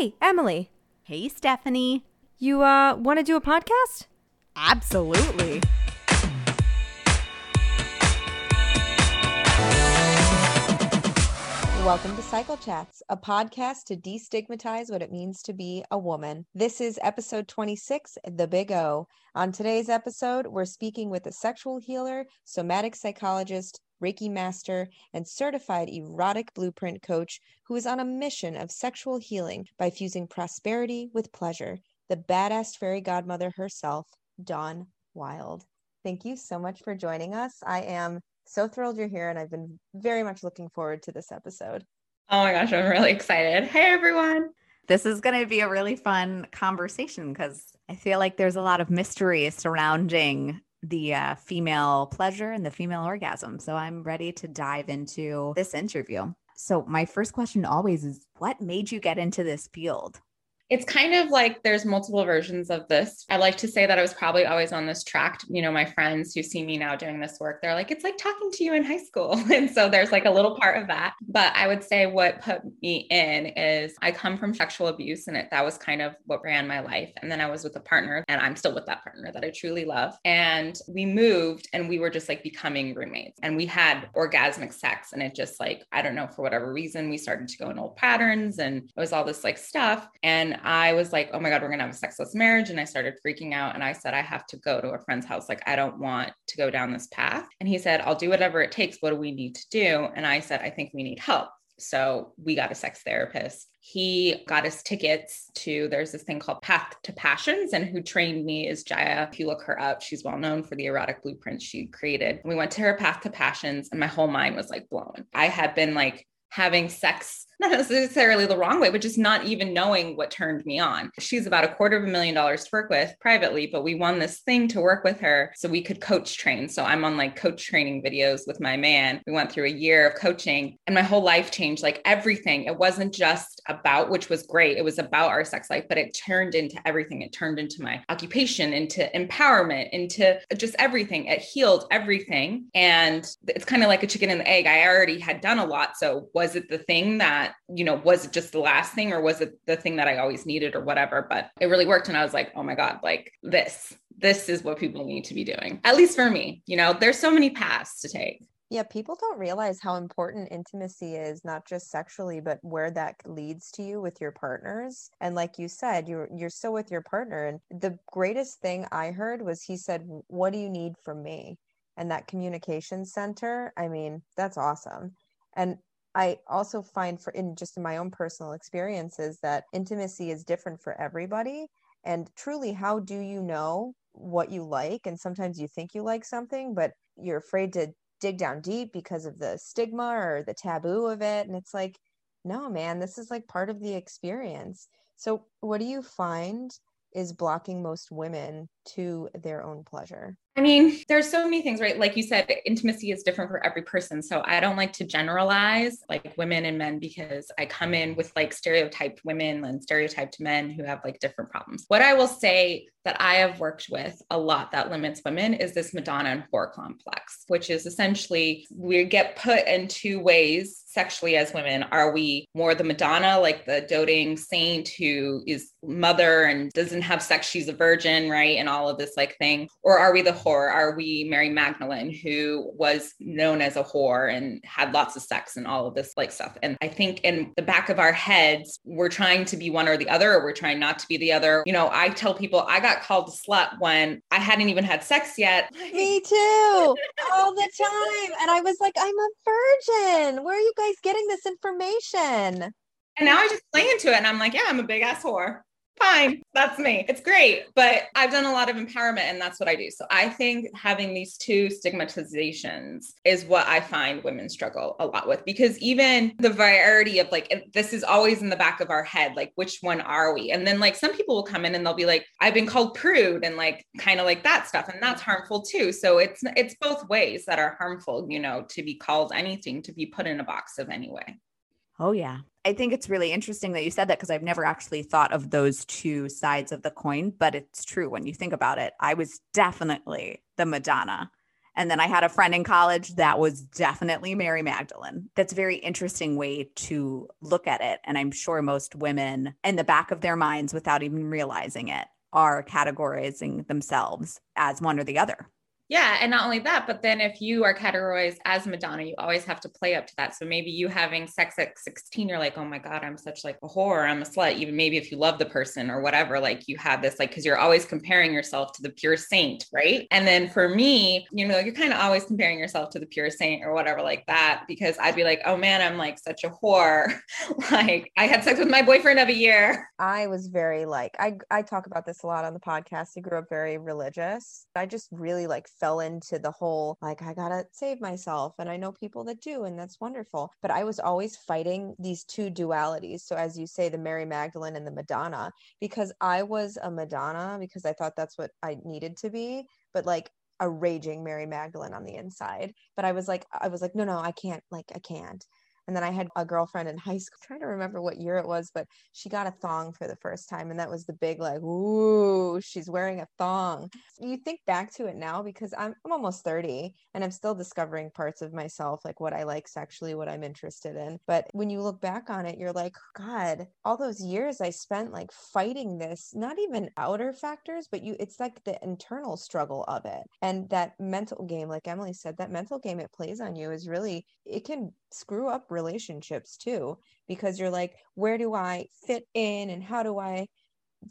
Hey, Emily. Hey, Stephanie. You uh want to do a podcast? Absolutely. Welcome to Cycle Chats, a podcast to destigmatize what it means to be a woman. This is episode 26, The Big O. On today's episode, we're speaking with a sexual healer, somatic psychologist, Reiki master, and certified erotic blueprint coach who is on a mission of sexual healing by fusing prosperity with pleasure, the badass fairy godmother herself, Dawn Wild. Thank you so much for joining us. I am so thrilled you're here, and I've been very much looking forward to this episode. Oh my gosh, I'm really excited. Hey, everyone. This is going to be a really fun conversation because I feel like there's a lot of mystery surrounding the uh, female pleasure and the female orgasm. So I'm ready to dive into this interview. So, my first question always is what made you get into this field? It's kind of like there's multiple versions of this. I like to say that I was probably always on this track. You know, my friends who see me now doing this work, they're like, it's like talking to you in high school. And so there's like a little part of that. But I would say what put me in is I come from sexual abuse and it, that was kind of what ran my life. And then I was with a partner and I'm still with that partner that I truly love. And we moved and we were just like becoming roommates and we had orgasmic sex. And it just like, I don't know, for whatever reason, we started to go in old patterns and it was all this like stuff. And I was like, oh my God, we're going to have a sexless marriage. And I started freaking out. And I said, I have to go to a friend's house. Like, I don't want to go down this path. And he said, I'll do whatever it takes. What do we need to do? And I said, I think we need help. So we got a sex therapist. He got us tickets to, there's this thing called Path to Passions, and who trained me is Jaiya. If you look her up, she's well known for the erotic blueprint she created. We went to her Path to Passions, and my whole mind was like blown. I had been like having sex not necessarily the wrong way, but just not even knowing what turned me on. She's about a quarter of a million dollars to work with privately, but we won this thing to work with her so we could coach train. So I'm on like coach training videos with my man. We went through a year of coaching and my whole life changed like everything. It wasn't just about, which was great, it was about our sex life, but it turned into everything. It turned into my occupation, into empowerment, into just everything. It healed everything. And it's kind of like a chicken and the egg. I already had done a lot. So was it the thing that you know, was it just the last thing or was it the thing that I always needed or whatever? But it really worked. And I was like, oh my God, like this, this is what people need to be doing, at least for me. You know, there's so many paths to take. Yeah, people don't realize how important intimacy is, not just sexually, but where that leads to you with your partners. And like you said, you're you're still with your partner. And the greatest thing I heard was he said, What do you need from me? And that communication center, I mean, that's awesome. And I also find for in just in my own personal experiences that intimacy is different for everybody. And truly, how do you know what you like? And sometimes you think you like something, but you're afraid to dig down deep because of the stigma or the taboo of it. And it's like, no, man, this is like part of the experience. So, what do you find is blocking most women to their own pleasure? I mean, there's so many things, right? Like you said, intimacy is different for every person. So I don't like to generalize like women and men because I come in with like stereotyped women and stereotyped men who have like different problems. What I will say that I have worked with a lot that limits women is this Madonna and whore complex, which is essentially we get put in two ways sexually as women. Are we more the Madonna, like the doting saint who is mother and doesn't have sex, she's a virgin, right? And all of this like thing. Or are we the whore? Are we Mary Magdalene, who was known as a whore and had lots of sex and all of this like stuff? And I think in the back of our heads, we're trying to be one or the other, or we're trying not to be the other. You know, I tell people I got called a slut when I hadn't even had sex yet. Me too, all the time. And I was like, I'm a virgin. Where are you guys getting this information? And now I just play into it and I'm like, yeah, I'm a big ass whore fine. That's me. It's great. But I've done a lot of empowerment and that's what I do. So I think having these two stigmatizations is what I find women struggle a lot with because even the variety of like, this is always in the back of our head, like, which one are we? And then like some people will come in and they'll be like, I've been called prude and like kind of like that stuff. And that's harmful too. So it's, it's both ways that are harmful, you know, to be called anything, to be put in a box of any way. Oh, yeah. I think it's really interesting that you said that because I've never actually thought of those two sides of the coin, but it's true when you think about it. I was definitely the Madonna. And then I had a friend in college that was definitely Mary Magdalene. That's a very interesting way to look at it. And I'm sure most women, in the back of their minds, without even realizing it, are categorizing themselves as one or the other. Yeah. And not only that, but then if you are categorized as Madonna, you always have to play up to that. So maybe you having sex at 16, you're like, oh my God, I'm such like a whore. I'm a slut. Even maybe if you love the person or whatever, like you have this, like, cause you're always comparing yourself to the pure saint. Right. And then for me, you know, you're kind of always comparing yourself to the pure saint or whatever like that, because I'd be like, oh man, I'm like such a whore. like I had sex with my boyfriend of a year. I was very like, I, I talk about this a lot on the podcast. I grew up very religious. I just really like fell into the whole like I gotta save myself. And I know people that do, and that's wonderful. But I was always fighting these two dualities. So as you say, the Mary Magdalene and the Madonna, because I was a Madonna because I thought that's what I needed to be. But like a raging Mary Magdalene on the inside. But I was like, I was like, no, no, I can't, like, I can't. And then I had a girlfriend in high school, I'm trying to remember what year it was, but she got a thong for the first time. And that was the big, like, ooh, she's wearing a thong. You think back to it now because I'm, I'm almost 30 and I'm still discovering parts of myself, like what I like sexually, what I'm interested in. But when you look back on it, you're like, God, all those years I spent like fighting this, not even outer factors, but you, it's like the internal struggle of it. And that mental game, like Emily said, that mental game it plays on you is really, it can screw up relationships too because you're like where do i fit in and how do i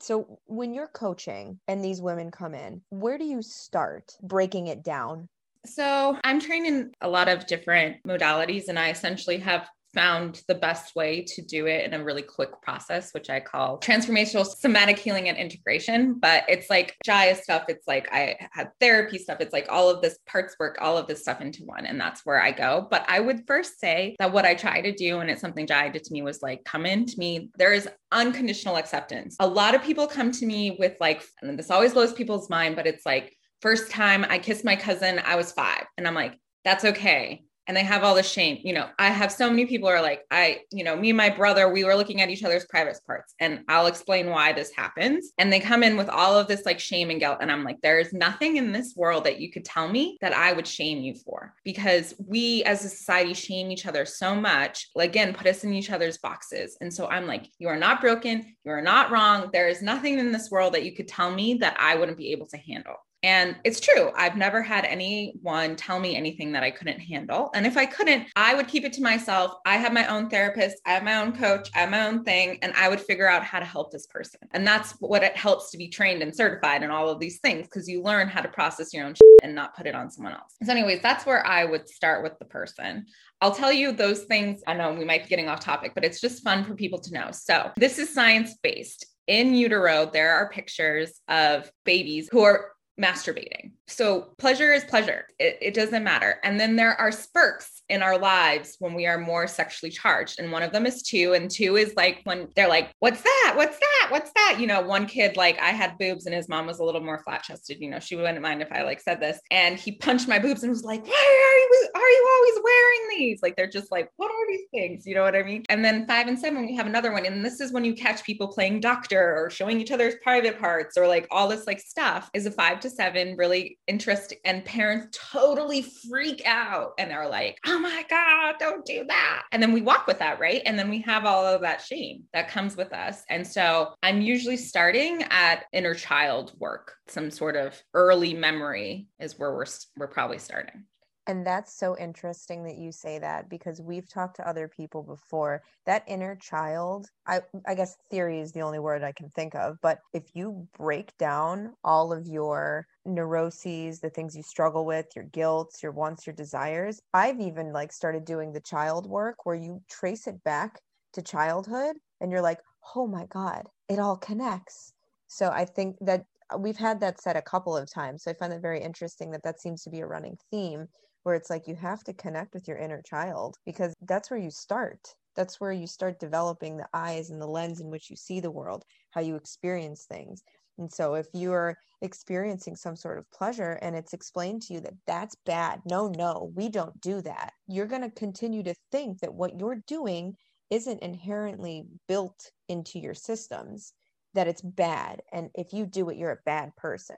so when you're coaching and these women come in where do you start breaking it down? So I'm trained in a lot of different modalities, and I essentially have found the best way to do it in a really quick process, which I call transformational somatic healing and integration. But it's like Jaiya stuff. It's like I had therapy stuff. It's like all of this parts work, all of this stuff into one. And that's where I go. But I would first say that what I try to do, and it's something Jaiya did to me, was like come in to me. There is unconditional acceptance. A lot of people come to me with like, and this always blows people's mind, but it's like, first time I kissed my cousin, I was five. And I'm like, that's okay and they have all the shame. You know, I have so many people are like, I, you know, me and my brother, we were looking at each other's private parts, and I'll explain why this happens. And they come in with all of this like shame and guilt. And I'm like, there's nothing in this world that you could tell me that I would shame you for because we as a society shame each other so much, again, put us in each other's boxes. And so I'm like, you are not broken. You are not wrong. There is nothing in this world that you could tell me that I wouldn't be able to handle. And it's true. I've never had anyone tell me anything that I couldn't handle. And if I couldn't, I would keep it to myself. I have my own therapist, I have my own coach, I have my own thing, and I would figure out how to help this person. And that's what it helps to be trained and certified and all of these things because you learn how to process your own and not put it on someone else. So, anyways, that's where I would start with the person. I'll tell you those things. I know we might be getting off topic, but it's just fun for people to know. So, this is science based. In utero, there are pictures of babies who are masturbating. So pleasure is pleasure. It, it, doesn't matter. And then there are spurts in our lives when we are more sexually charged. And one of them is two. And two is like when they're like, what's that? What's that? What's that? You know, one kid, like I had boobs and his mom was a little more flat chested. You know, she wouldn't mind if I like said this. And he punched my boobs and was like, why are you, are you always wearing these? Like they're just like, what are these things? You know what I mean? And then five and seven, we have another one. And this is when you catch people playing doctor or showing each other's private parts or like all this like stuff is a five to seven really interesting. And parents totally freak out and they're like, oh oh my God, don't do that. And then we walk with that, right? And then we have all of that shame that comes with us. And so I'm usually starting at inner child work, some sort of early memory is where we're, we're probably starting. And that's so interesting that you say that because we've talked to other people before. That inner child, I, I guess theory is the only word I can think of. But if you break down all of your neuroses, the things you struggle with, your guilt, your wants, your desires, I've even like started doing the child work where you trace it back to childhood and you're like, oh my God, it all connects. So I think that uh, we've had that said a couple of times. So I find it very interesting that that seems to be a running theme where it's like you have to connect with your inner child because that's where you start. That's where you start developing the eyes and the lens in which you see the world, how you experience things. And so if you're experiencing some sort of pleasure and it's explained to you that that's bad, no, no, we don't do that, you're going to continue to think that what you're doing isn't inherently built into your systems, that it's bad. And if you do it, you're a bad person.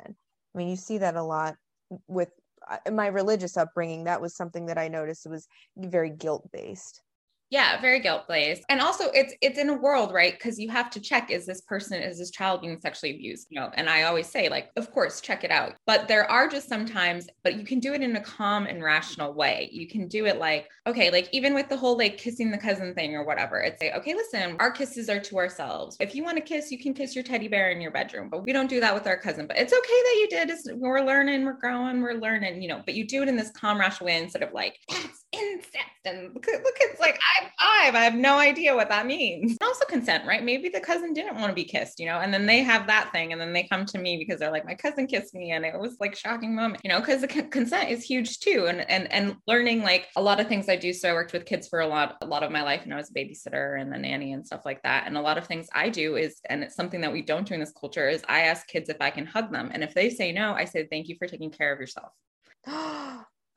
I mean, you see that a lot with my religious upbringing, that was something that I noticed. Was very guilt based. Yeah, very guilt based. And also it's it's in a world, right? Because you have to check is this person, is this child being sexually abused? You know, and I always say, like, of course, check it out. But there are just sometimes, but you can do it in a calm and rational way. You can do it like, okay, like even with the whole like kissing the cousin thing or whatever, it's like, okay, listen, our kisses are to ourselves. If you want to kiss, you can kiss your teddy bear in your bedroom, but we don't do that with our cousin. But it's okay that you did. It's, we're learning, we're growing, we're learning, you know, but you do it in this calm, rational way instead of like, incest. And look, it's like, I'm five. I have no idea what that means. And also consent, right? Maybe the cousin didn't want to be kissed, you know, and then they have that thing. And then they come to me because they're like, my cousin kissed me. And it was like shocking moment, you know, because the c- consent is huge too. And, and, and learning like a lot of things I do. So I worked with kids for a lot, a lot of my life and I was a babysitter and the nanny and stuff like that. And a lot of things I do is, and it's something that we don't do in this culture is I ask kids if I can hug them. And if they say no, I say, thank you for taking care of yourself.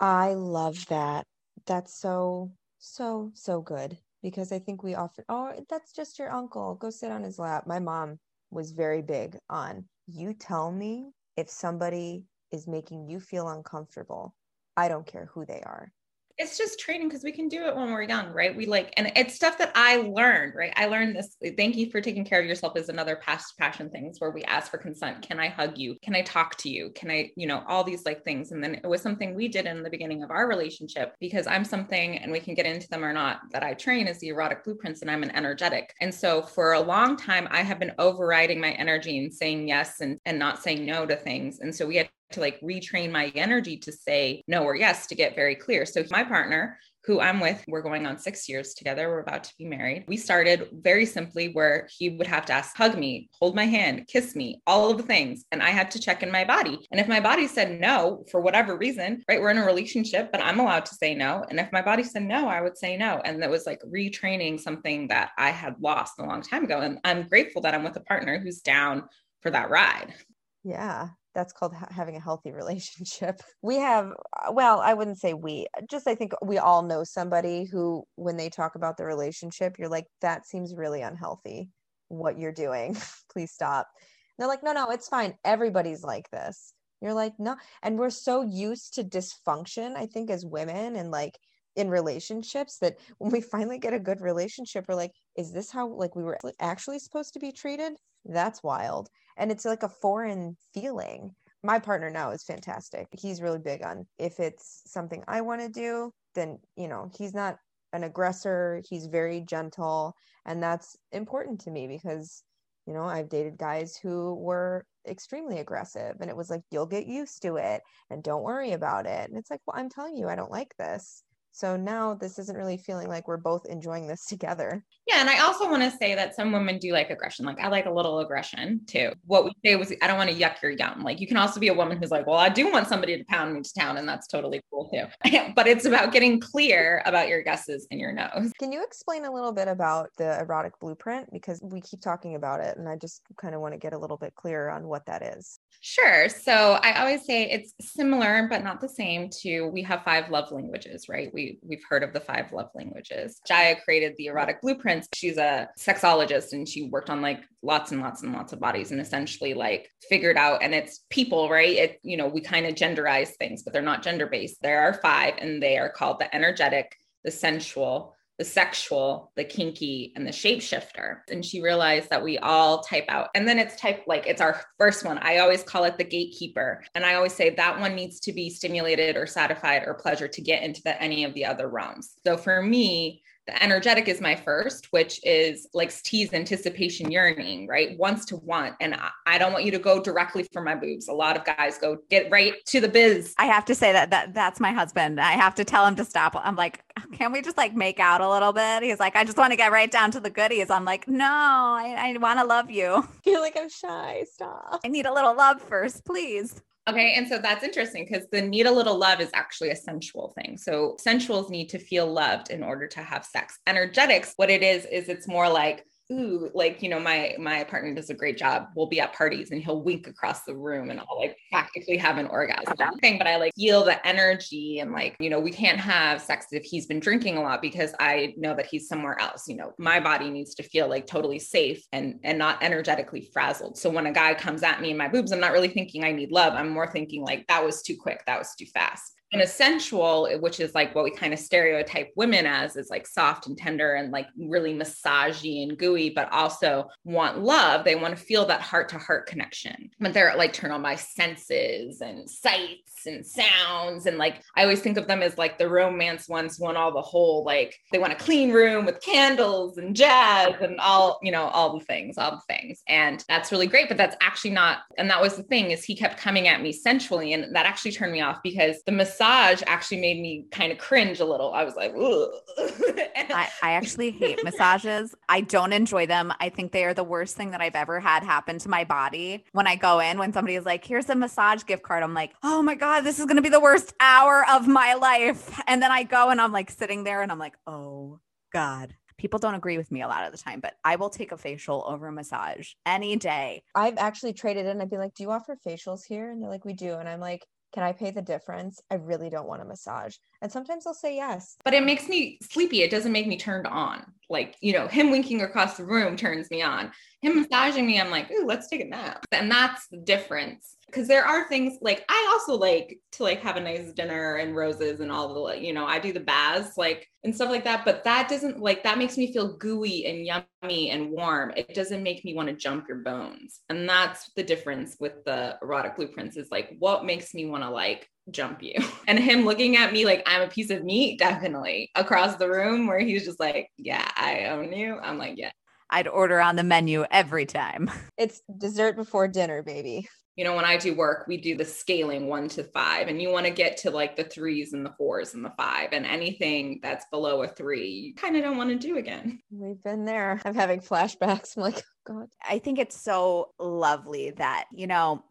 I love that that's so so so good because I think we often oh that's just your uncle go sit on his lap. My mom was very big on you tell me if somebody is making you feel uncomfortable. I don't care who they are it's just training because we can do it when we're young, right? We like, and it's stuff that I learned, right? I learned this. Thank you for taking care of yourself is another past passion things where we ask for consent. Can I hug you? Can I talk to you? Can I, you know, all these like things. And then it was something we did in the beginning of our relationship because I'm something, and we can get into them or not, that I train is the erotic blueprints and I'm an energetic. And so for a long time, I have been overriding my energy and saying yes and, and not saying no to things. And so we had to like retrain my energy to say no or yes to get very clear. So my partner, who I'm with, we're going on six years together. We're about to be married. We started very simply where he would have to ask, hug me, hold my hand, kiss me, all of the things. And I had to check in my body. And if my body said no for whatever reason, right, we're in a relationship, but I'm allowed to say no. And if my body said no, I would say no. And that was like retraining something that I had lost a long time ago. And I'm grateful that I'm with a partner who's down for that ride. Yeah that's called ha- having a healthy relationship. We have uh, well i wouldn't say we just i think we all know somebody who when they talk about the relationship you're like that seems really unhealthy what you're doing. Please stop. And they're like no no it's fine. Everybody's like this. You're like no and we're so used to dysfunction i think as women and like in relationships that when we finally get a good relationship we're like is this how like we were actually supposed to be treated? That's wild and it's like a foreign feeling. My partner now is fantastic. He's really big on if it's something i want to do then you know he's not an aggressor. He's very gentle and that's important to me because you know i've dated guys who were extremely aggressive and it was like you'll get used to it and don't worry about it. And it's like well i'm telling you i don't like this so now this isn't really feeling like we're both enjoying this together. Yeah. And I also want to say that some women do like aggression. Like I like a little aggression too. What we say was, I don't want to yuck your yum. Like you can also be a woman who's like, well, I do want somebody to pound me to town. And that's totally cool too. but it's about getting clear about your guesses and your no's. Can you explain a little bit about the erotic blueprint? Because we keep talking about it and I just kind of want to get a little bit clearer on what that is. Sure. So I always say it's similar, but not the same to we have five love languages, right? We we've heard of the five love languages. Jaiya created the erotic blueprints. She's a sexologist and she worked on like lots and lots and lots of bodies and essentially like figured out and it's people, right? It you know, we kind of genderize things, but they're not gender based. There are five and they are called the energetic, the sensual, the sexual, the kinky, and the shapeshifter. And she realized that we all type out. And then it's type like it's our first one. I always call it the gatekeeper. And I always say that one needs to be stimulated or satisfied or pleasure to get into the, any of the other realms. So for me, the energetic is my first, which is like tease anticipation yearning, right? Wants to want. And I, I don't want you to go directly for my boobs. A lot of guys go get right to the biz. I have to say that, that that's my husband. I have to tell him to stop. I'm like, can we just like make out a little bit? He's like, I just want to get right down to the goodies. I'm like, no, I, I want to love you. You're like, I'm shy. Stop. I need a little love first, please. Okay. And so that's interesting because the need a little love is actually a sensual thing. So sensuals need to feel loved in order to have sex. Energetics, what it is, is it's more like ooh, like, you know, my my partner does a great job. We'll be at parties and he'll wink across the room and I'll like practically have an orgasm thing. But I like feel the energy and like, you know, we can't have sex if he's been drinking a lot because I know that he's somewhere else. You know, my body needs to feel like totally safe and and not energetically frazzled. So when a guy comes at me in my boobs, I'm not really thinking I need love. I'm more thinking like that was too quick, that was too fast and sensual, which is like what we kind of stereotype women as, is like soft and tender and like really massagey and gooey, but also want love. They want to feel that heart to heart connection. But they're like turn on my senses and sights and sounds. And like, I always think of them as like the romance ones want all the whole, like, they want a clean room with candles and jazz and all, you know, all the things, all the things. And that's really great. But that's actually not, and that was the thing is he kept coming at me sensually. And that actually turned me off because the massage actually made me kind of cringe a little. I was like, I, I actually hate massages. I don't enjoy them. I think they are the worst thing that I've ever had happen to my body. When I go in, when somebody is like, here's a massage gift card, I'm like, oh my God, this is going to be the worst hour of my life. And then I go and I'm like sitting there and I'm like, oh God. People don't agree with me a lot of the time, but I will take a facial over a massage any day. I've actually traded in. I'd be like, Do you offer facials here? And they're like, We do. And I'm like, can I pay the difference? I really don't want a massage. And sometimes they'll say yes. But it makes me sleepy. It doesn't make me turned on. Like, you know, him winking across the room turns me on. Him massaging me, I'm like, ooh, let's take a nap. And that's the difference because there are things like I also like to like have a nice dinner and roses and all the you know I do the baths like and stuff like that but that doesn't like that makes me feel gooey and yummy and warm. It doesn't make me want to jump your bones. And that's the difference with the erotic blueprints is like what makes me want to like jump you? And him looking at me like I'm a piece of meat definitely. Across the room where he's just like yeah I own you. I'm like yeah. I'd order on the menu every time. It's dessert before dinner, baby you know, when I do work, we do the scaling one to five, and you want to get to like the threes and the fours and the five, and anything that's below a three, you kind of don't want to do again. We've been there. I'm having flashbacks. I'm like, oh, God. I think it's so lovely that, you know,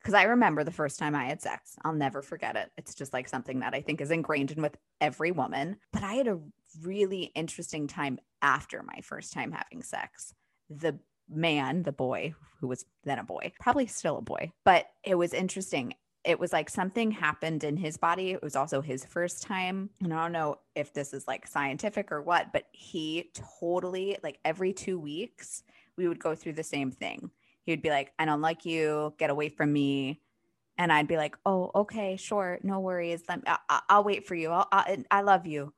because I remember the first time I had sex. I'll never forget it. It's just like something that I think is ingrained in with every woman. But I had a really interesting time after my first time having sex. The man, the boy who was then a boy, probably still a boy, but it was interesting. It was like something happened in his body. It was also his first time. And I don't know if this is like scientific or what, but he totally, like every two weeks, we would go through the same thing. He would be like, I don't like you, get away from me. And I'd be like, oh, okay, sure, no worries. I, will wait for you. I'll, I, I love you.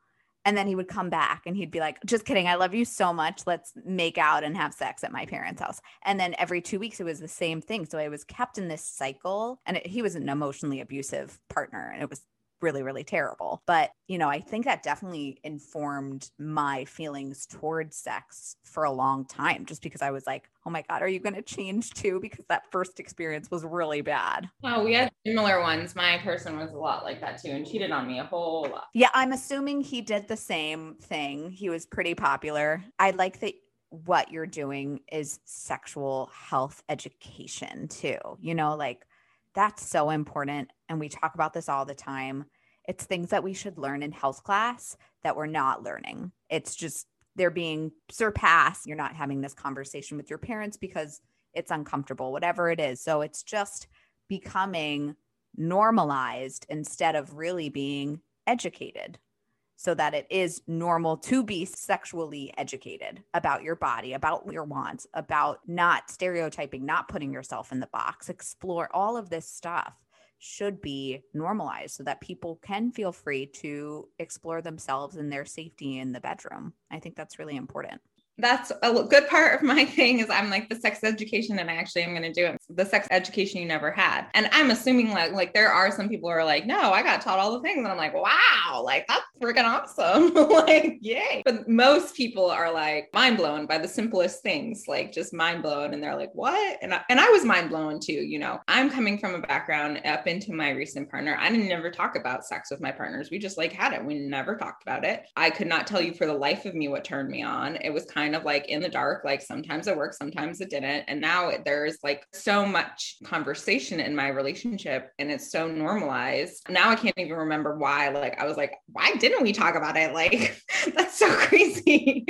And then he would come back and he'd be like, just kidding. I love you so much. Let's make out and have sex at my parents' house. And then every two weeks, it was the same thing. So I was kept in this cycle. And it, he was an emotionally abusive partner. And it was really, really terrible. But, you know, I think that definitely informed my feelings towards sex for a long time, just because I was like, oh my God, are you going to change too? Because that first experience was really bad. Oh, we had similar ones. My person was a lot like that too and cheated on me a whole lot. Yeah, I'm assuming he did the same thing. He was pretty popular. I like that what you're doing is sexual health education too. You know, like, that's so important. And we talk about this all the time. It's things that we should learn in health class that we're not learning. It's just they're being surpassed. You're not having this conversation with your parents because it's uncomfortable, whatever it is. So it's just becoming normalized instead of really being educated so that it is normal to be sexually educated about your body, about your wants, about not stereotyping, not putting yourself in the box, explore all of this stuff should be normalized so that people can feel free to explore themselves and their safety in the bedroom. I think that's really important that's a good part of my thing is I'm like the sex education and I actually am going to do it. The sex education you never had. And I'm assuming like like there are some people who are like, "No, I got taught all the things." And I'm like, "Wow, like that's freaking awesome." like, yay. But most people are like mind blown by the simplest things, like just mind blown and they're like, "What?" And I, and I was mind blown too, you know. I'm coming from a background up into my recent partner. I didn't never talk about sex with my partners. We just like had it. We never talked about it. I could not tell you for the life of me what turned me on. It was kind kind of like in the dark. Like sometimes it worked, sometimes it didn't. And now there's like so much conversation in my relationship and it's so normalized. Now I can't even remember why. Like I was like, why didn't we talk about it? Like that's so crazy.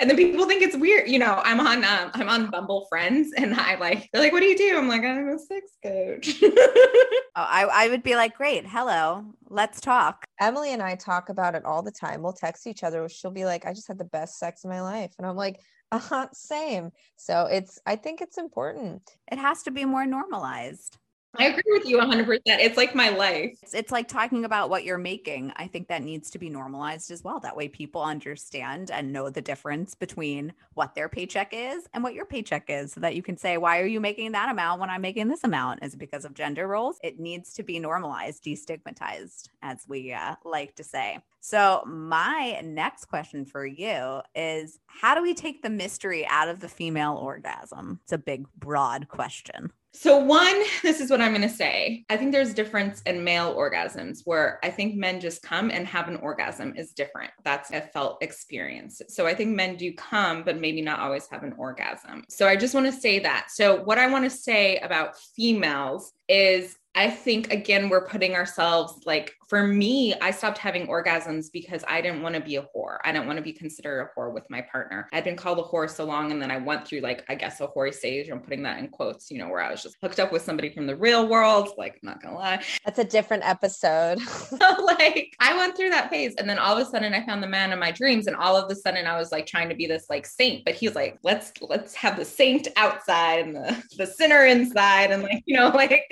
And then people think it's weird. You know, I'm on um, I'm on Bumble Friends, and I like they're like, "What do you do?" I'm like, "I'm a sex coach." oh, I I would be like, "Great, hello, let's talk." Emily and I talk about it all the time. We'll text each other. She'll be like, "I just had the best sex of my life," and I'm like, "Uh huh, same." So it's I think it's important. It has to be more normalized. I agree with you 100%. It's like my life. It's, it's like talking about what you're making. I think that needs to be normalized as well. That way people understand and know the difference between what their paycheck is and what your paycheck is so that you can say, why are you making that amount when I'm making this amount? Is it because of gender roles? It needs to be normalized, destigmatized, as we uh, like to say. So, my next question for you is how do we take the mystery out of the female orgasm? It's a big, broad question. So one, this is what I'm going to say. I think there's difference in male orgasms where I think men just come and have an orgasm is different. That's a felt experience. So I think men do come, but maybe not always have an orgasm. So I just want to say that. So what I want to say about females is I think again, we're putting ourselves like for me, I stopped having orgasms because I didn't want to be a whore. I didn't want to be considered a whore with my partner. I'd been called a whore so long. And then I went through like, I guess a whore stage. I'm putting that in quotes, you know, where I was just hooked up with somebody from the real world. Like, I'm not gonna lie. That's a different episode. so like I went through that phase. And then all of a sudden I found the man of my dreams. And all of a sudden I was like trying to be this like saint. But he's like, let's let's have the saint outside and the, the sinner inside. And like, you know, like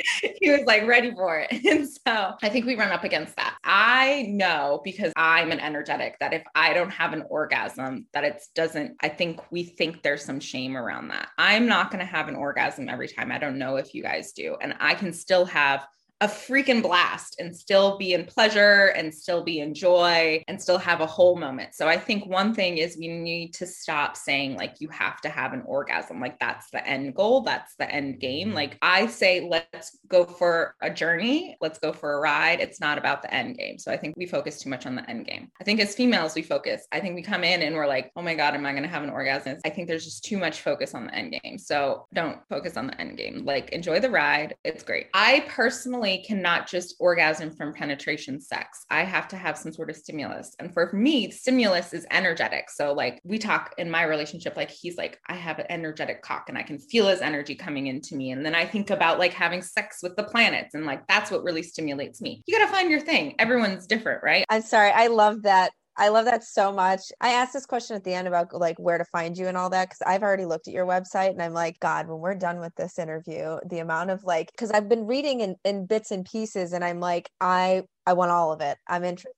he was like ready for it. And so I think we run up against that. I know because I'm an energetic that if I don't have an orgasm, that it doesn't, I think we think there's some shame around that. I'm not going to have an orgasm every time. I don't know if you guys do. And I can still have a freaking blast and still be in pleasure and still be in joy and still have a whole moment. So I think one thing is we need to stop saying like you have to have an orgasm. Like that's the end goal, that's the end game. Mm-hmm. Like I say let's go for a journey, let's go for a ride. It's not about the end game. So I think we focus too much on the end game. I think as females we focus. I think we come in and we're like, "Oh my god, am I going to have an orgasm?" I think there's just too much focus on the end game. So don't focus on the end game. Like enjoy the ride. It's great. I personally cannot just orgasm from penetration sex. I have to have some sort of stimulus. And for me, stimulus is energetic. So, like, we talk in my relationship, like, he's like, I have an energetic cock and I can feel his energy coming into me. And then I think about like having sex with the planets. And like, that's what really stimulates me. You got to find your thing. Everyone's different, right? I'm sorry. I love that I love that so much. I asked this question at the end about like where to find you and all that because I've already looked at your website and I'm like, God, when we're done with this interview, the amount of like, because I've been reading in, in bits and pieces and I'm like, I I want all of it. I'm interested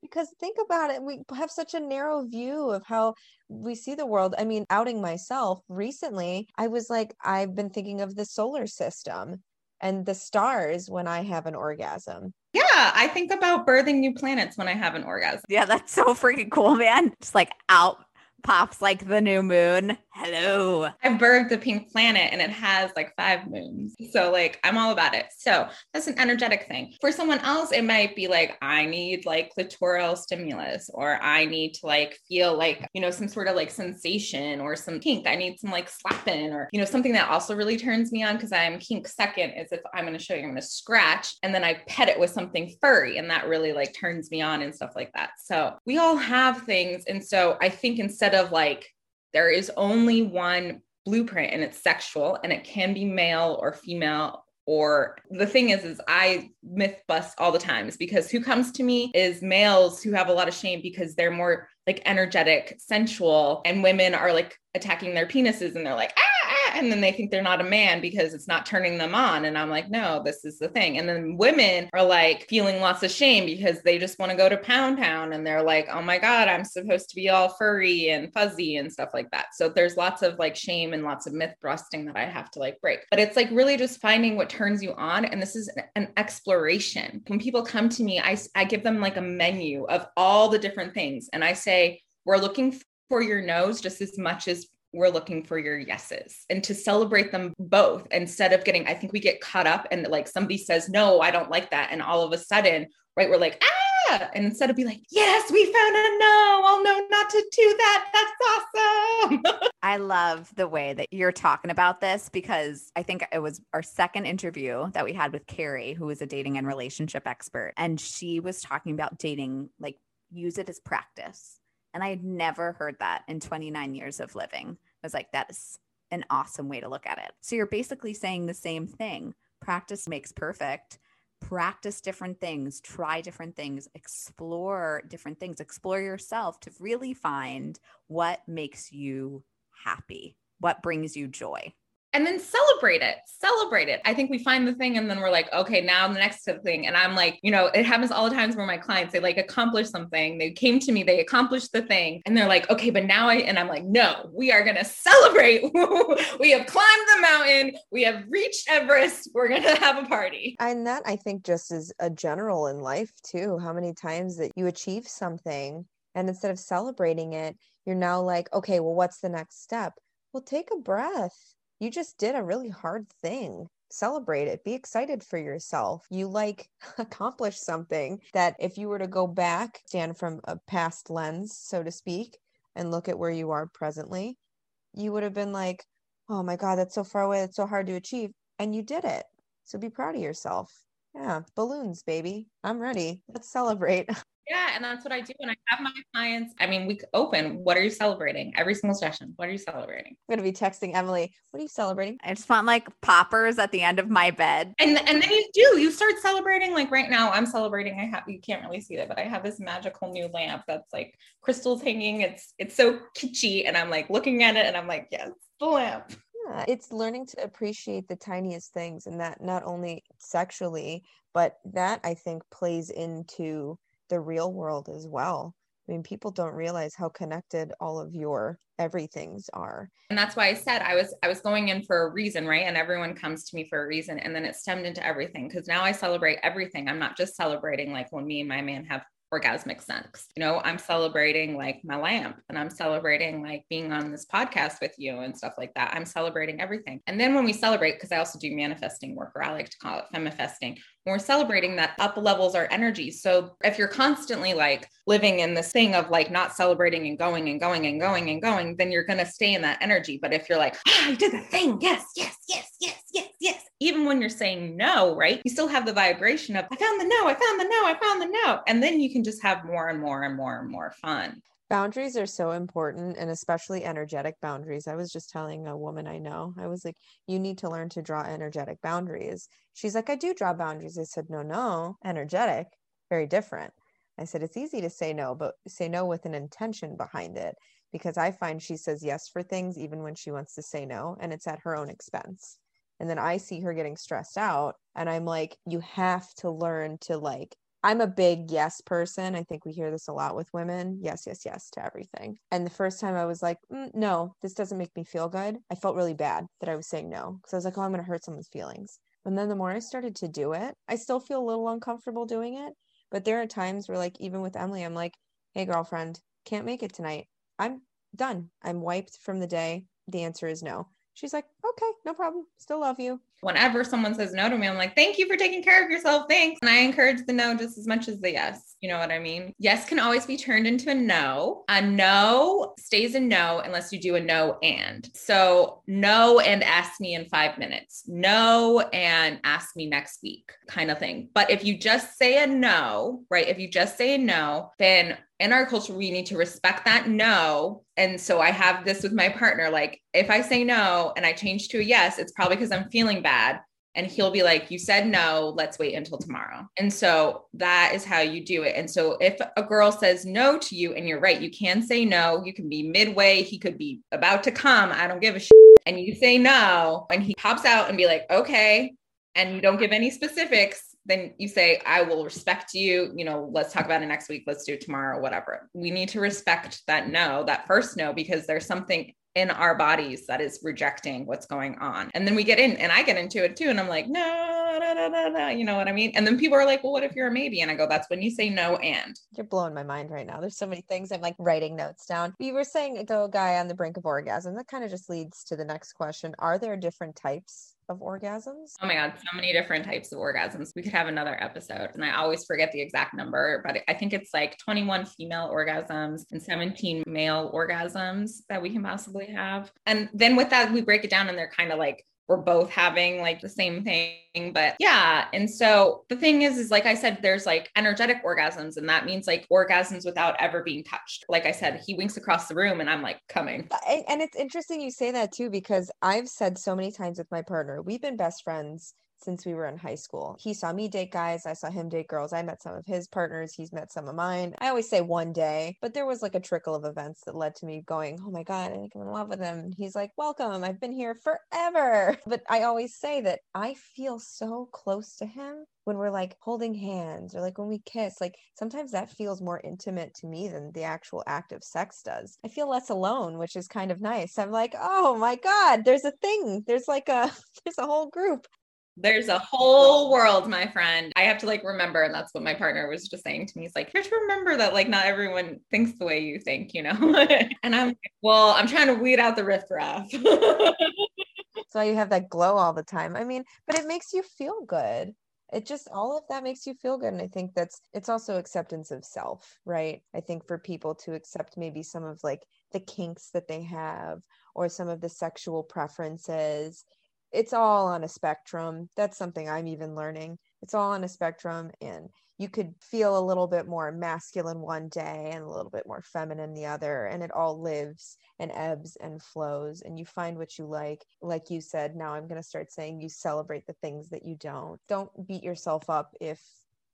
because think about it we have such a narrow view of how we see the world i mean outing myself recently i was like i've been thinking of the solar system and the stars when i have an orgasm yeah, I think about birthing new planets when I have an orgasm. Yeah, that's so freaking cool, man. Just like out pops like the new moon. Hello. I birthed the pink planet and it has like five moons. So, like, I'm all about it. So, that's an energetic thing. For someone else, it might be like, I need like clitoral stimulus, or I need to like feel like, you know, some sort of like sensation or some kink. I need some like slapping, or, you know, something that also really turns me on because I'm kink second is if I'm going to show you, I'm going to scratch and then I pet it with something furry. And that really like turns me on and stuff like that. So, we all have things. And so, I think instead of like, there is only one blueprint and it's sexual and it can be male or female or the thing is is i myth bust all the times because who comes to me is males who have a lot of shame because they're more like energetic sensual and women are like attacking their penises and they're like ah and then they think they're not a man because it's not turning them on. And I'm like, no, this is the thing. And then women are like feeling lots of shame because they just want to go to Pound Town and they're like, oh my God, I'm supposed to be all furry and fuzzy and stuff like that. So there's lots of like shame and lots of myth busting that I have to like break. But it's like really just finding what turns you on. And this is an exploration. When people come to me, I, I give them like a menu of all the different things. And I say, we're looking for your no's just as much as we're looking for your yeses and to celebrate them both instead of getting, I think we get caught up and like somebody says, no, I don't like that. And all of a sudden, right, we're like, ah, and instead of be like, yes, we found a no, I'll know not to do that. That's awesome. I love the way that you're talking about this because I think it was our second interview that we had with Carrie, who is a dating and relationship expert. And she was talking about dating, like, use it as practice And I had never heard that in 29 years of living. I was like, that is an awesome way to look at it. So you're basically saying the same thing practice makes perfect. Practice different things, try different things, explore different things, explore yourself to really find what makes you happy, what brings you joy and then celebrate it celebrate it. I think we find the thing and then we're like okay now the next thing. And i'm like you know it happens all the times where my clients they like accomplish something. They came to me they accomplished the thing. And they're like okay but now i and i'm like no we are going to celebrate. We have climbed the mountain. We have reached everest. We're going to have a party. And that i think just is a general in life too how many times that you achieve something and instead of celebrating it you're now like okay well what's the next step? Well take a breath you just did a really hard thing. Celebrate it. Be excited for yourself. You like accomplish something that if you were to go back stand from a past lens so to speak and look at where you are presently you would have been like oh my god that's so far away. It's so hard to achieve. And you did it. So be proud of yourself. Yeah balloons baby. I'm ready. Let's celebrate Yeah, and that's what I do when I have my clients. I mean, we open. What are you celebrating? Every single session. What are you celebrating? I'm gonna be texting Emily. What are you celebrating? I just want like poppers at the end of my bed. And and then you do. You start celebrating. Like right now, I'm celebrating. I have you can't really see it, but I have this magical new lamp that's like crystals hanging. It's it's so kitschy, and I'm like looking at it, and I'm like, yes, the lamp. Yeah, it's learning to appreciate the tiniest things, and that not only sexually, but that I think plays into the real world as well. I mean, people don't realize how connected all of your everything's are. And that's why I said I was I was going in for a reason, right? And everyone comes to me for a reason. And then it stemmed into everything because now I celebrate everything. I'm not just celebrating like when me and my man have orgasmic sex. You know, I'm celebrating like my lamp and I'm celebrating like being on this podcast with you and stuff like that. I'm celebrating everything. And then when we celebrate, because I also do manifesting work, or I like to call it femifesting, we're celebrating that up levels our energy. So if you're constantly like living in this thing of like not celebrating and going and going and going and going, then you're going to stay in that energy. But if you're like, ah, I did the thing, yes, yes, yes, yes, yes, yes, even when you're saying no, right? You still have the vibration of, I found the no, I found the no, I found the no. And then you can just have more and more and more and more fun. Boundaries are so important and especially energetic boundaries. I was just telling a woman I know, I was like, you need to learn to draw energetic boundaries. She's like, I do draw boundaries. I said, no, no, energetic, very different. I said, it's easy to say no, but say no with an intention behind it because I find she says yes for things even when she wants to say no, and it's at her own expense. And then I see her getting stressed out, and I'm like, you have to learn to like I'm a big yes person. I think we hear this a lot with women. Yes, yes, yes to everything. And the first time I was like, mm, no, this doesn't make me feel good. I felt really bad that I was saying no because I was like, oh, I'm going to hurt someone's feelings. And then the more I started to do it, I still feel a little uncomfortable doing it. But there are times where, like, even with Emily, I'm like, hey, girlfriend, can't make it tonight. I'm done. I'm wiped from the day. The answer is no. She's like, okay, no problem. Still love you. Whenever someone says no to me, I'm like, thank you for taking care of yourself. Thanks. And I encourage the no just as much as the yes. You know what I mean? Yes can always be turned into a no. A no stays a no unless you do a no and. So no and ask me in five minutes. No and ask me next week kind of thing. But if you just say a no, right? If you just say a no, then in our culture, we need to respect that no. And so I have this with my partner. Like, if I say no and I change to a yes, it's probably because I'm feeling bad. And he'll be like, You said no, let's wait until tomorrow. And so that is how you do it. And so if a girl says no to you, and you're right, you can say no, you can be midway, he could be about to come, I don't give a shit. And you say no, and he pops out and be like, Okay. And you don't give any specifics then you say, I will respect you. You know, let's talk about it next week. Let's do it tomorrow, whatever. We need to respect that no, that first no, because there's something in our bodies that is rejecting what's going on. And then we get in, and I get into it too. And I'm like, no, no, no, no, no. You know what I mean? And then people are like, well, what if you're a maybe? And I go, that's when you say no and. You're blowing my mind right now. There's so many things I'm like writing notes down. You were saying go guy on the brink of orgasm. That kind of just leads to the next question. Are there different types of orgasms? Oh my God, so many different types of orgasms. We could have another episode. And I always forget the exact number, but I think it's like 21 female orgasms and 17 male orgasms that we can possibly have. And then with that, we break it down and they're kind of like we're both having like the same thing. But yeah. And so the thing is, is like I said, there's like energetic orgasms, and that means like orgasms without ever being touched. Like I said, he winks across the room and I'm like coming. Uh, and it's interesting you say that too, because I've said so many times with my partner, we've been best friends since we were in high school. He saw me date guys, I saw him date girls. I met some of his partners, he's met some of mine. I always say one day, but there was like a trickle of events that led to me going, "Oh my god, I think I'm in love with him." he's like, "Welcome. I've been here forever." But I always say that I feel so close to him when we're like holding hands or like when we kiss like sometimes that feels more intimate to me than the actual act of sex does i feel less alone which is kind of nice i'm like oh my god there's a thing there's like a there's a whole group there's a whole world, my friend. I have to like remember, and that's what my partner was just saying to me. He's like, you have to remember that like not everyone thinks the way you think, you know? and I'm like, well, I'm trying to weed out the riffraff. so you have that glow all the time. I mean, but it makes you feel good. It just all of that makes you feel good. And I think that's it's also acceptance of self, right? I think for people to accept maybe some of like the kinks that they have or some of the sexual preferences it's all on a spectrum. That's something I'm even learning. It's all on a spectrum, and you could feel a little bit more masculine one day and a little bit more feminine the other, and it all lives and ebbs and flows, and you find what you like. Like you said, now I'm going to start saying you celebrate the things that you don't. Don't beat yourself up if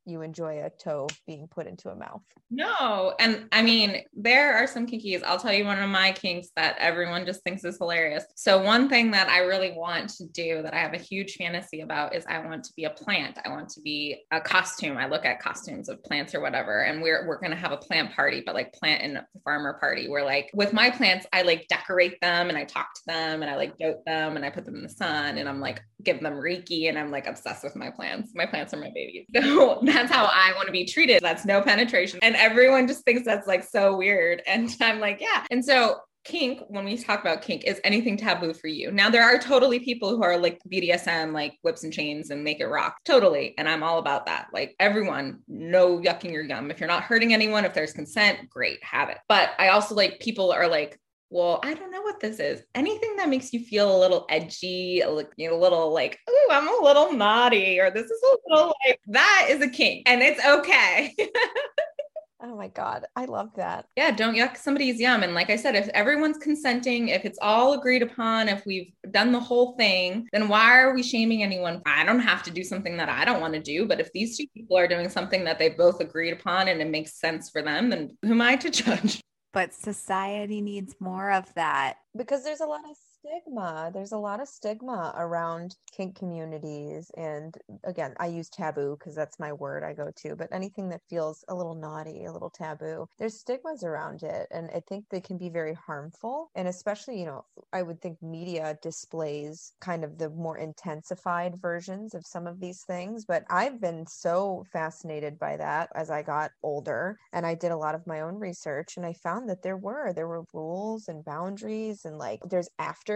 you enjoy a toe being put into a mouth. No. And I mean, there are some kinkies. I'll tell you one of my kinks that everyone just thinks is hilarious. So, one thing that I really want to do that I have a huge fantasy about is I want to be a plant. I want to be a costume. I look at costumes of plants or whatever. And we're, we're going to have a plant party, but like plant and farmer party where like with my plants, I like decorate them and I talk to them and I like dote them and I put them in the sun and I'm like, give them Reiki and I'm like obsessed with my plants. My plants are my babies. So that's how I want to be treated. That's no penetration. And everyone just thinks that's like so weird. And I'm like, yeah. And so kink, when we talk about kink, is anything taboo for you. Now, there are totally people who are like BDSM, like whips and chains and make it rock. Totally. And I'm all about that. Like everyone, no yucking your yum. If you're not hurting anyone, if there's consent, great, have it. But I also like people are like, well, I don't know what this is. Anything that makes you feel a little edgy, a little, a little like, oh, I'm a little naughty, or this is a little like that is a kink, and it's okay. oh my god, I love that. Yeah, don't yuck somebody's yum. And like I said, if everyone's consenting, if it's all agreed upon, if we've done the whole thing, then why are we shaming anyone? I don't have to do something that I don't want to do. But if these two people are doing something that they both agreed upon and it makes sense for them, then who am I to judge? But society needs more of that. Because there's a lot of stigma. There's a lot of stigma around kink communities. And again, I use taboo because that's my word I go to, but anything that feels a little naughty, a little taboo, there's stigmas around it. And I think they can be very harmful. And especially, you know, I would think media displays kind of the more intensified versions of some of these things. But I've been so fascinated by that as I got older. And I did a lot of my own research and I found that there were, there were rules and boundaries and like there's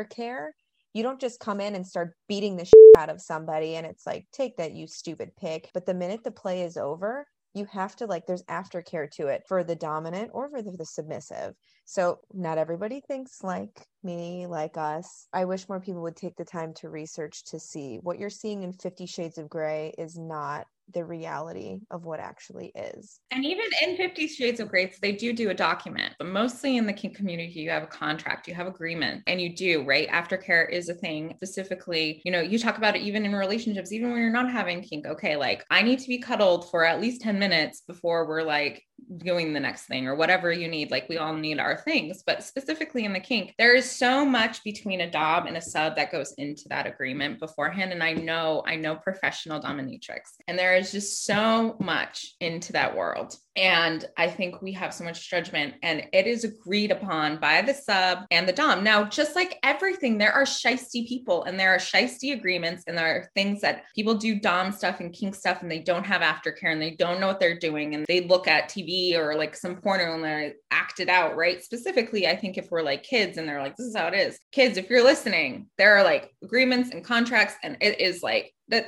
aftercare you don't just come in and start beating the shit out of somebody and it's like take that you stupid pick but the minute the play is over you have to like there's aftercare to it for the dominant or for the, the, submissive. So not everybody thinks like me like us. I wish more people would take the time to research to see. What you're seeing in 50 shades of Grey is not the reality of what actually is. And even in 50 Shades of Grey, they do do a document, but mostly in the kink community, you have a contract, you have agreement, and you do, right? Aftercare is a thing. Specifically, you know, you talk about it even in relationships, even when you're not having kink. Okay, like I need to be cuddled for at least 10 minutes before we're like doing the next thing or whatever you need. Like we all need our things, but specifically in the kink, there is so much between a dom and a sub that goes into that agreement beforehand. And I know, I know professional dominatrix, and there is just so much into that world. And I think we have so much judgment, and it is agreed upon by the sub and the Dom. Now, just like everything, there are shisty people and there are shisty agreements, and there are things that people do Dom stuff and kink stuff, and they don't have aftercare and they don't know what they're doing. And they look at TV or like some porno and they act it out, right? Specifically, I think if we're like kids and they're like, this is how it is. Kids, if you're listening, there are like agreements and contracts, and it is like da,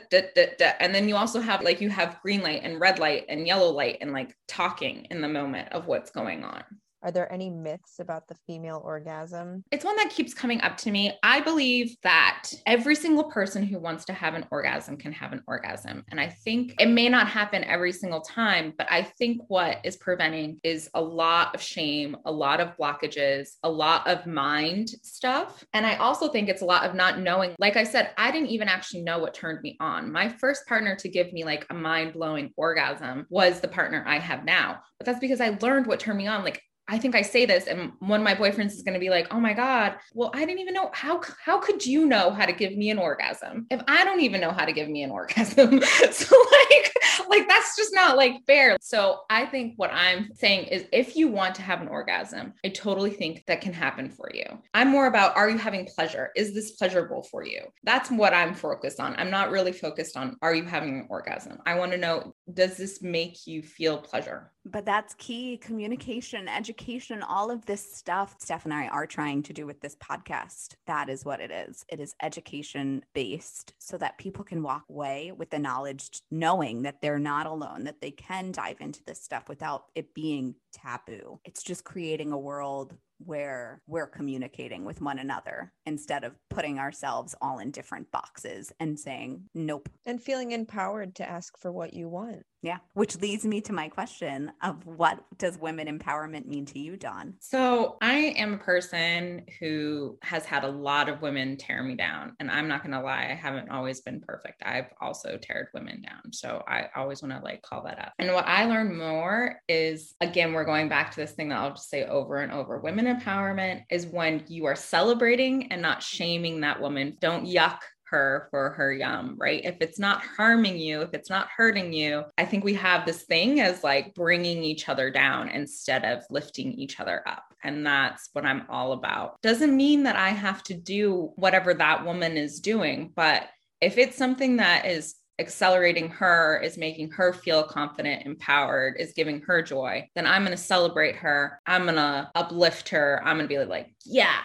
and then you also have like you have green light and red light and yellow light and like talking in the moment of what's going on Are there any myths about the female orgasm? It's one that keeps coming up to me. I believe that every single person who wants to have an orgasm can have an orgasm. And I think it may not happen every single time, but I think what is preventing is a lot of shame, a lot of blockages, a lot of mind stuff. And I also think it's a lot of not knowing. Like I said, I didn't even actually know what turned me on. My first partner to give me like a mind blowing orgasm was the partner I have now. But that's because I learned what turned me on. Like I think I say this, and one of my boyfriends is going to be like, "Oh my god, well, I didn't even know how how could you know how to give me an orgasm if I don't even know how to give me an orgasm?" so like, like that's just not like fair. So I think what I'm saying is, if you want to have an orgasm, I totally think that can happen for you. I'm more about, are you having pleasure? Is this pleasurable for you? That's what I'm focused on. I'm not really focused on, are you having an orgasm? I want to know, does this make you feel pleasure? But that's key communication, education, all of this stuff Steph and I are trying to do with this podcast. That is what it is. It is education based so that people can walk away with the knowledge, knowing that they're not alone, that they can dive into this stuff without it being taboo. It's just creating a world where we're communicating with one another instead of putting ourselves all in different boxes and saying nope. And feeling empowered to ask for what you want yeah which leads me to my question of what does women empowerment mean to you dawn? So i am a person who has had a lot of women tear me down and i'm not gonna lie i haven't always been perfect. I've also teared women down so i always want to like call that up. And what i learned more is again we're going back to this thing that i'll just say over and over women empowerment is when you are celebrating and not shaming that woman. Don't yuck her for her yum, right? If it's not harming you, if it's not hurting you, I think we have this thing as like bringing each other down instead of lifting each other up. And that's what I'm all about. Doesn't mean that I have to do whatever that woman is doing, but if it's something that is accelerating her, is making her feel confident, empowered, is giving her joy, then I'm going to celebrate her. I'm going to uplift her. I'm going to be like, yeah,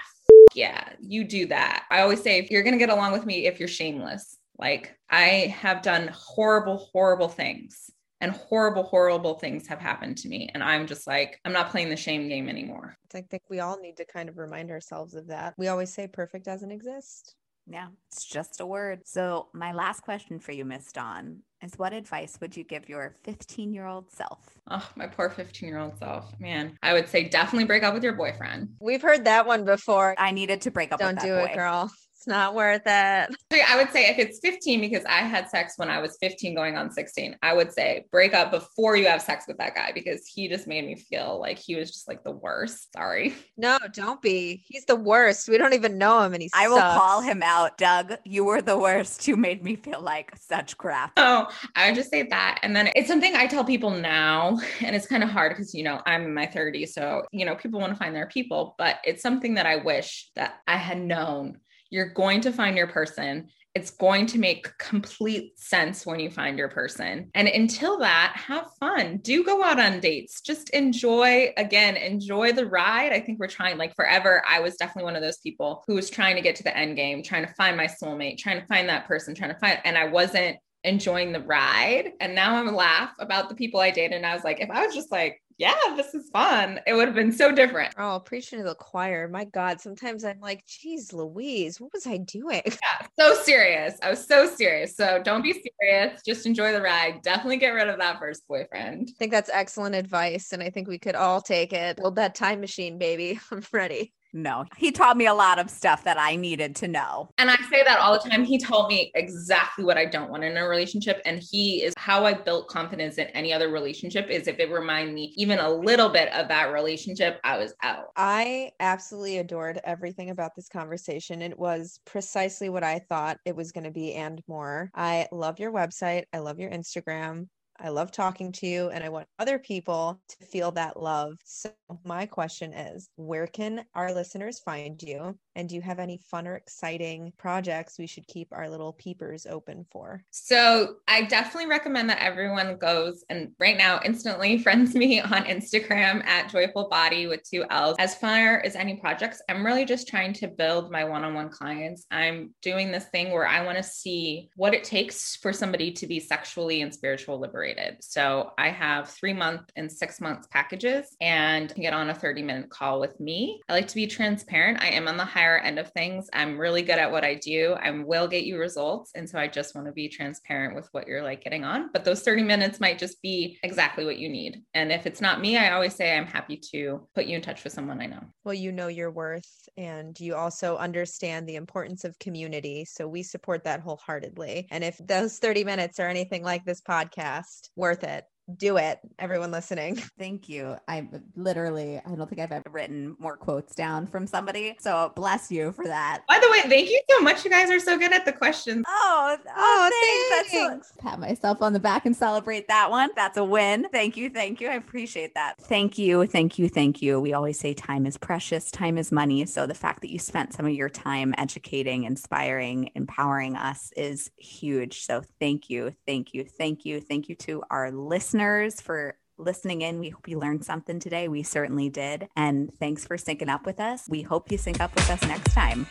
yeah, you do that. I always say, if you're going to get along with me, if you're shameless, like I have done horrible, horrible things and horrible, horrible things have happened to me. And I'm just like, I'm not playing the shame game anymore. I think we all need to kind of remind ourselves of that. We always say perfect doesn't exist. Yeah, it's just a word. So, my last question for you, Miss Dawn, is what advice would you give your 15 year old self? Oh, my poor 15 year old self. Man, I would say definitely break up with your boyfriend. We've heard that one before. I needed to break up with boyfriend. Don't do boy. it, girl. It's not worth it. I would say if it's 15, because I had sex when I was 15 going on 16, I would say break up before you have sex with that guy because he just made me feel like he was just like the worst. Sorry. No, don't be. He's the worst. We don't even know him and he's I will call him out, Doug. You were the worst. You made me feel like such crap. Oh, I would just say that. And then it's something I tell people now, and it's kind of hard because, you know, I'm in my 30s. So, you know, people want to find their people, but it's something that I wish that I had known you're going to find your person. It's going to make complete sense when you find your person. And until that, have fun. Do go out on dates. Just enjoy, again, enjoy the ride. I think we're trying, like forever. I was definitely one of those people who was trying to get to the end game, trying to find my soulmate, trying to find that person, trying to find, and I wasn't enjoying the ride. And now I'm laugh about the people I dated. And I was like, if I was just like, yeah, this is fun. It would have been so different. Oh, preaching to the choir. My God, sometimes I'm like, geez, Louise, what was I doing? Yeah, so serious. I was so serious. So don't be serious. Just enjoy the ride. Definitely get rid of that first boyfriend. I think that's excellent advice. And I think we could all take it. Build that time machine, baby. I'm ready. No, he taught me a lot of stuff that I needed to know. And I say that all the time. He told me exactly what I don't want in a relationship. And he is how I built confidence in any other relationship is if it reminded me even a little bit of that relationship, I was out. I absolutely adored everything about this conversation. It was precisely what I thought it was going to be and more. I love your website. I love your Instagram. I love talking to you and I want other people to feel that love. So, my question is where can our listeners find you? And do you have any fun or exciting projects we should keep our little peepers open for? So I definitely recommend that everyone goes and right now instantly friends me on Instagram at joyful body with two L's. As far as any projects, I'm really just trying to build my one-on-one clients. I'm doing this thing where I want to see what it takes for somebody to be sexually and spiritual liberated. So I have three month and six months packages and get on a 30 minute call with me. I like to be transparent. I am on the higher end of things. I'm really good at what I do. I will get you results. And so I just want to be transparent with what you're like getting on. But those 30 minutes might just be exactly what you need. And if it's not me, I always say I'm happy to put you in touch with someone I know. Well, you know your worth and you also understand the importance of community. So we support that wholeheartedly. And if those 30 minutes are anything like this podcast, worth it do it, everyone listening. Thank you. I literally, I don't think I've ever written more quotes down from somebody. So bless you for that. By the way, thank you so much. You guys are so good at the questions. Oh, oh, oh thanks. thanks. That's pat myself on the back and celebrate that one. That's a win. Thank you. Thank you. I appreciate that. Thank you. Thank you. Thank you. We always say time is precious, time is money. So the fact that you spent some of your time educating, inspiring, empowering us is huge. So thank you. Thank you. Thank you. Thank you to our listeners listeners for listening in. We hope you learned something today. We certainly did. And thanks for syncing up with us. We hope you sync up with us next time.